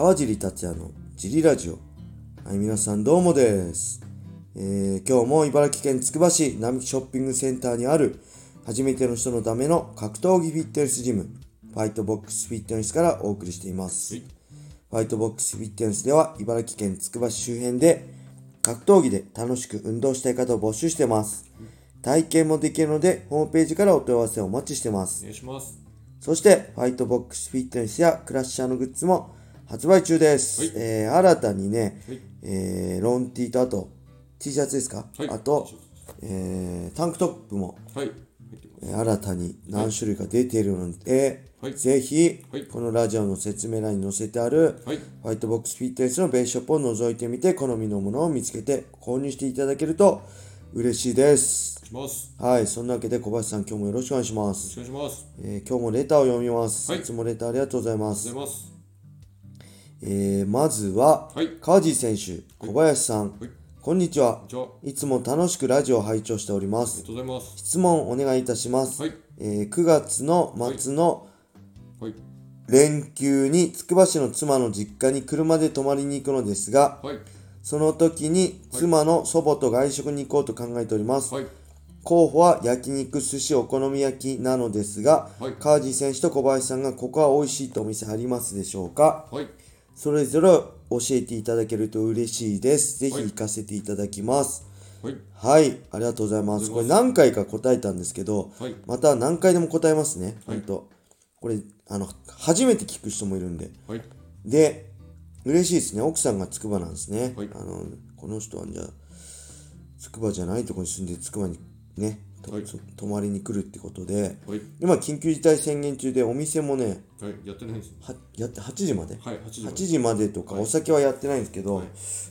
川尻達也のジリラジオ。はい、皆さんどうもです。えー今日も茨城県つくば市並木ショッピングセンターにある初めての人のための格闘技フィットネスジム、ファイトボックスフィットネスからお送りしています。はいファイトボックスフィットネスでは茨城県つくば市周辺で格闘技で楽しく運動したい方を募集してます。体験もできるので、ホームページからお問い合わせをお待ちしてますお。願いします。そして、ファイトボックスフィットネスやクラッシャーのグッズも発売中です。はいえー新たにね、はいえーロン T とあと T シャツですか、はいあと、えータンクトップも、はい。新たに何種類か出ているので、はいぜひ、はいこのラジオの説明欄に載せてある、はい。ファイトボックスフィットネスのベースショップを覗いてみて、好みのものを見つけて購入していただけると嬉しいです。はい、そんなわけで小林さん、今日もよろしくお願いします。よろしくお願いします。えー今日もレターを読みます。はいいつもレターありがとうございます。えーまずは、はい。川地選手、小林さん、はい。こんにちは。いつも楽しくラジオを拝聴しておりまりがす。とうございます。質問お願いいたします。はい。えー9月の末のはい。連休につくば市の妻の実家に車で泊まりに行くのですが、はい。その時に妻の祖母と外食に行こうと考えております。はい。候補は焼肉、寿司、お好み焼きなのですが、はい川地選手と小林さんがここは美味しいとお店ありますでしょうか？はい。それぞれ教えていただけると嬉しいです。ぜひはい行かせていただきます。はい。はい、ありがとうございます。これ何回か答えたんですけど、はい。また何回でも答えますね。はいほんと。これ、あの、初めて聞く人もいるんで。はい。で、嬉しいですね。奥さんがつくばなんですね。はいあの、この人はじゃあ、つくばじゃないところに住んでつくばにね、とはいそ泊まりに来るってことで、はい。今緊急事態宣言中でお店もね、はい。やってないんですね。はやって8時まで？はい。8時ま8で。時までとかお酒はやってないんですけど、はい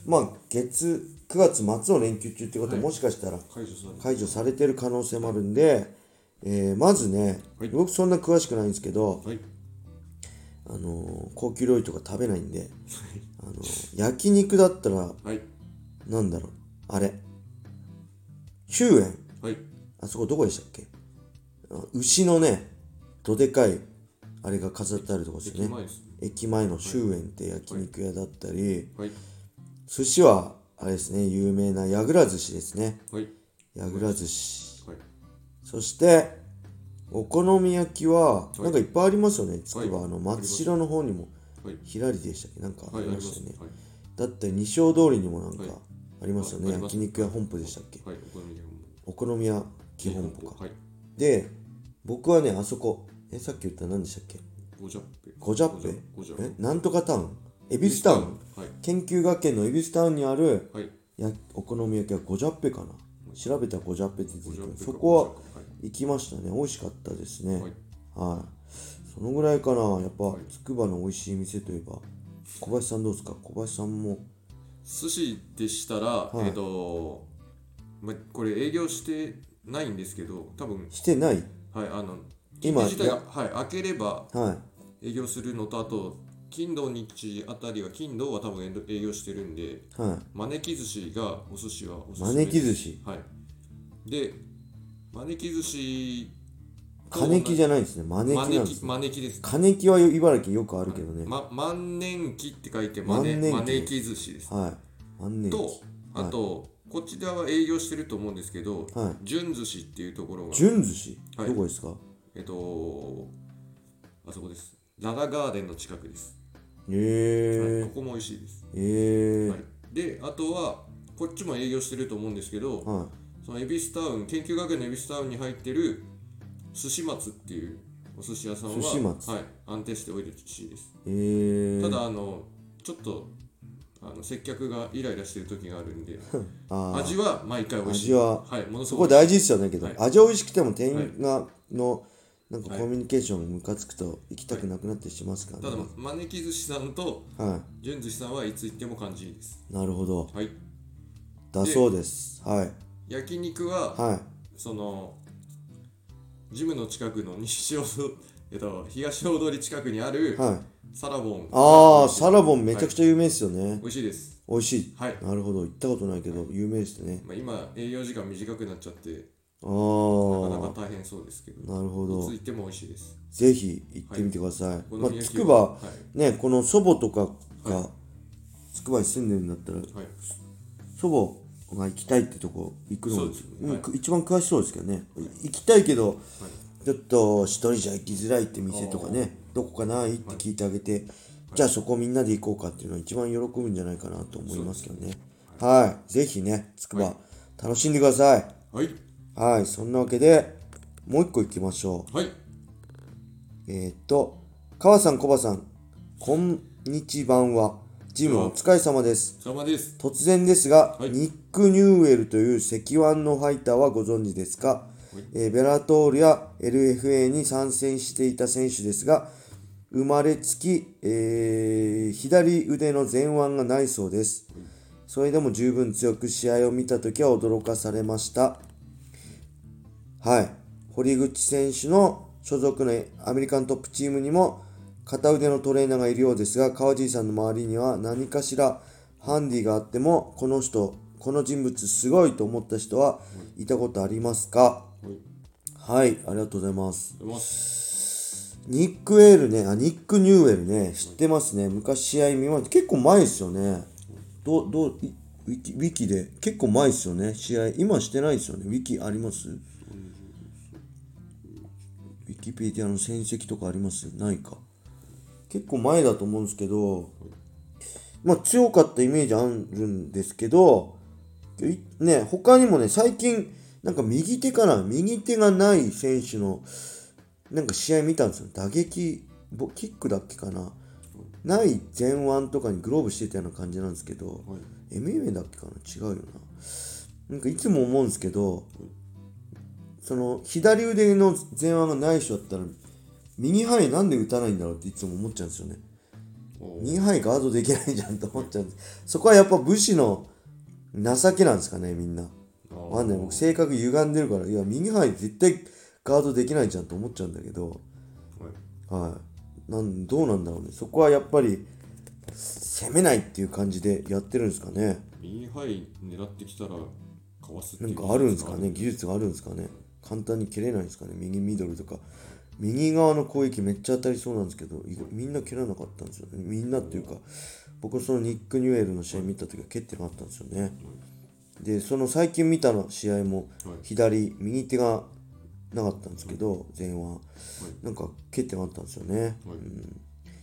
まあ月9月末の連休中ってことははいもしかしたら解除されてる可能性もあるんで、えーまずね、はい僕そんな詳しくないんですけど、はい。あのー高級料理とか食べないんで、あのー焼肉だったらはい。なんだろうあれ中園はい。あそこどこでしたっけ？あ牛のねどでかいあれが飾ってあるとこですよね駅前ですね。駅前の周園って焼肉屋だったり、はい。寿司はあれですね有名な矢倉寿司ですねはい。矢倉寿司はい。そしてお好み焼きはいなんかいっぱいありますよねつくば、はいあの松代の方にもはい。ひらりでしたっけ？なんかありましたよね、。はい。だって二条通りにもなんかはいありますよね、焼肉屋本舗でしたっけ？はい。お好み焼きも。お好み屋基本舗か。はい。で僕はねあそこえさっき言った何でしたっけ？ゴジャッペ。ゴジャッペ？えなんとかタウン。恵比寿タウン。はい。研究学園の恵比寿タウンにあるはい。やお好み焼きはゴジャッペかな？調べたらゴジャッペって出てくるそこは行きましたね。美味しかったですね。はい。はい。そのぐらいかな。やっぱはい。つくばの美味しい店といえば。小林さんどうですか？小林さんも。寿司でしたら、い。えっ、と、ま、これ営業してないんですけど多分してない？はいあの今緊急事態がはい開ければはい。営業するのとあと金土日あたりは金土は多分営業してるんではい。招き寿司がお寿司はおすす。め招き寿司？はい。で招き寿司金木じゃゃないですね。招きなんですね。招きです金木は茨城よくあるけどね。ま、万年期って書いて万年期。招招き寿司ですはい。万年と期あと、こっちでは営業してると思うんですけど、はい。純寿司っていうところが。純寿司？はい。どこですか？えっとあそこです。ララガーデンの近くです、へえはい。ここも美味しいです、へえはい、であとはこっちも営業してると思うんですけど、はその恵比寿タウン研究学園の恵比寿タウンに入ってる寿司松っていうお寿司屋さんは寿司松。はい、安定して美味しいです、いへえただあのちょっとあの接客がイライラしてる時があるんで あー。味は毎回美味しい。味ははい、ものすそごくこ大事ですよねけど、はい。味美味しくても店員がのなんかコミュニケーションムカつくと行きたくなくなってしますからただね、招き寿司さんとは純寿司さんはいつ行っても感じいいです。いなるほど。はい。だそうです。はい。焼肉ははい。そのジムの近くの西大通えっと東大通り近くにあるはい。サラボン。ああサラボンめちゃくゃ、ちゃ有名ですよね、はい。美味しいです。美味しい。はい、なるほど。行ったことないけど有名ですね。まあ、今営業時間短くなっちゃってあなかなあか大変そうですけど。いなるほど。つ行っても美味しいです。ぜひ行ってみてください、まあ、つくばはい。ねこの祖母とかがつくばに住んでるんだったらはい。祖母が行きたいってとこ行くのそうですね。一番詳しそうですけどね。行きたいけど、ちょっと一人じゃ行きづらいって店とかねどこかないって聞いてあげて、じゃあそこみんなで行こうかっていうのは一番喜ぶんじゃないかなと思いますけどね。はい。ぜひねつくば、はい。楽しんでください。はい。はい。そんなわけでもう一個行きましょう。はい。えー、っと、川さん、コバさん、こんにちは。んは、ジムお疲れ様です。様です。突然ですが、はい。ニック・ニューエルという赤腕のファイターはご存知ですか、えベラトールや LFA に参戦していた選手ですが、生まれつき、えー左腕の前腕がないそうです。それでも十分強く試合を見たときは驚かされました。はい。堀口選手の所属のアメリカントップチームにも片腕のトレーナーがいるようですが、川尻さんの周りには何かしらハンディがあっても、この人、この人物すごいと思った人はいたことありますか？はいはい、ありがとうございます。ニック・エールね、あ、ニック・ニューエルね、知ってますね。昔試合見ました。結構前ですよね。どう、どウィキウィキで、結構前ですよね、試合。今してないですよね。ウィキあります？ウィキペディアの戦績とかあります？ないか。結構前だと思うんですけど、まあ強かったイメージあるんですけど、いね、他にもね、最近、なんか右手かな、右手がない選手の、なんか試合見たんですよ。打撃、ボキックだっけかな。ない前腕とかにグローブしてたような感じなんですけど、はい MMA だっけかな違うよな。なんかいつも思うんですけど、その左腕の前腕がない人だったら、右範囲なんで打たないんだろうっていつも思っちゃうんですよね。右範囲ガードできないじゃんと思っちゃうんです。そこはやっぱ武士の情けなんですかね、みんな。わかんない。僕性格歪んでるから、いや、右範囲絶対ガードできないじゃんと思っちゃうんだけど、はいはい。なんどうなんだろうね。そこはやっぱり、攻めないっていう感じでやってるんですかね。右範囲狙ってきたらかわすってないんうかあるんですかね。技術があるんですかね。簡単に蹴れないんですかね。右ミドルとか。右側の攻撃めっちゃ当たりそうなんですけど、みんな蹴らなかったんですよね。みんなっていうか、僕そのニック・ニューエルの試合見た時は蹴ってなかったんですよね。で、その最近見たの試合もはい左、右手がなかったんですけど、前腕。なんか蹴ってなかったんですよね。はい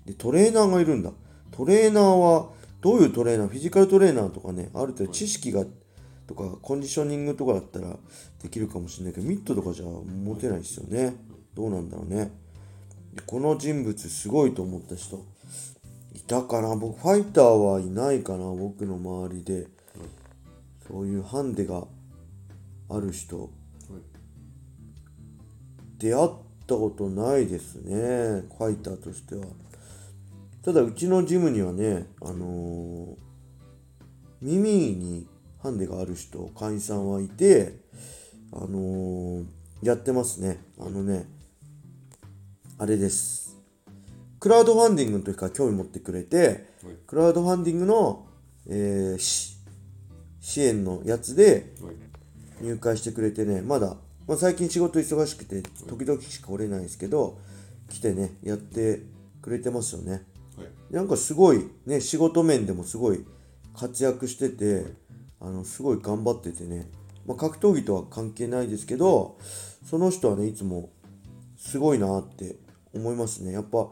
で、トレーナーがいるんだ。トレーナーは、どういうトレーナー、フィジカルトレーナーとかね、ある程度知識が、とか、コンディショニングとかだったらできるかもしれないけど、ミットとかじゃ持てないですよね。どうなんだろうね。でこの人物すごいと思った人、いたかな？僕、ファイターはいないかな僕の周りで。そういうハンデがある人、はい。出会ったことないですねファイターとしては。ただうちのジムにはねあのー耳にハンデがある人会員さんはいてあのーやってますね。あのねあれです。クラウドファンディングの時から興味持ってくれてはい。クラウドファンディングの、えーし支援のやつではい。入会してくれてねまだ、まあ、最近仕事忙しくて時々しか来れないですけど来てねやってくれてますよね。はい。なんかすごいね仕事面でもすごい活躍しててあのすごい頑張っててね、まあ、格闘技とは関係ないですけどその人はねいつもすごいなって思いますね。やっぱ、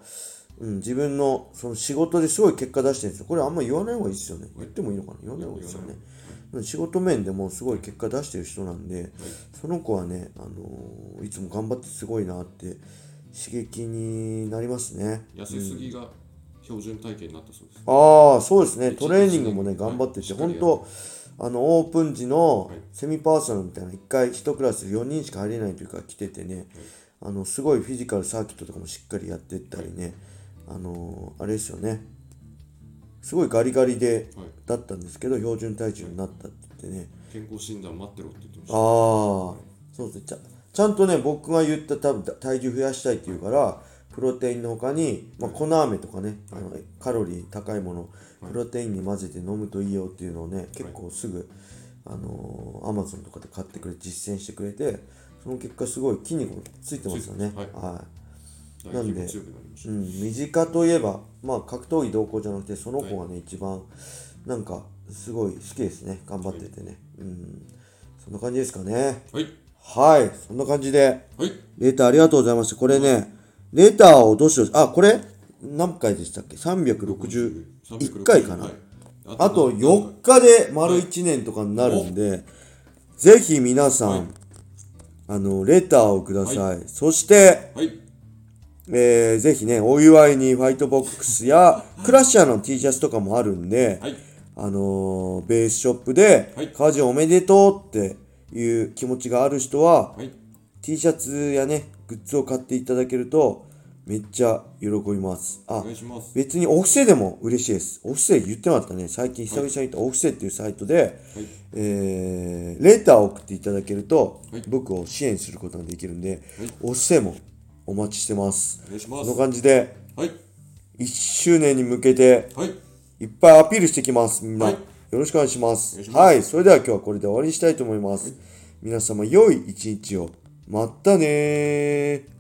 うん、自分のその仕事ですごい結果出してるんですよ。これあんま言わない方がいいですよね。言ってもいいのかな？言わない方がいいですよね。うん仕事面でもすごい結果出してる人なんで、その子はね、あのーいつも頑張ってすごいなって刺激になりますね。痩せすぎが標準体型になったそうです、ああ、そうですね。一トレーニングもね、一頑張ってて、しっかり本当あの、オープン時のはいセミパーソナルみたいな、1回1クラス4人しか入れないというか来ててね、あの、すごいフィジカルサーキットとかもしっかりやってったりね、あのーあれですよね。すごいガリガリで、はい。だったんですけど、標準体重になったって言ってね、健康診断待ってろって言ってましああたそうですね。ちゃちゃんとね僕が言った多分体重増やしたいって言うからプロテインの他に、まあ、粉飴とかね、あのカロリー高いものプロテインに混ぜて飲むといいよっていうのをね結構すぐ、あのー、アマゾンとかで買ってくれて実践してくれてその結果すごい筋肉もついてますよね。ついなんでうん、身近といえば、まあ、格闘技同行じゃなくて、その子がね、一番、なんか、すごい好きですね。頑張っててね。うん。そんな感じですかね。はいはい。そんな感じで、はいレーターありがとうございました。これね、レーターをどうしよう。あ、これ、何回でしたっけ ?361 回かな？はいあと4日で丸1年とかになるんで、ぜひ皆さん、はいあの、レターをください。そして、はいえー、ぜひね、お祝いにファイトボックスや、クラッシャーの T シャツとかもあるんで、はい。あのーベースショップで、はい。カジおめでとうっていう気持ちがある人は、はい。T シャツやね、グッズを買っていただけると、めっちゃ喜びます。あお願いします。別にオフセでも嬉しいです。オフセ言ってなかったね。最近久々に言ったオフセっていうサイトで、はい。えー、レーターを送っていただけると、はい。僕を支援することができるんで、はい。オフセもお待ちしてます。お願いしますこの感じで、はい1周年に向けて、はいいっぱいアピールしてきます。みんな。はいよろしくお願いします。いしますはい。それでは今日はこれで終わりにしたいと思います。皆様、良い一日を。またねー。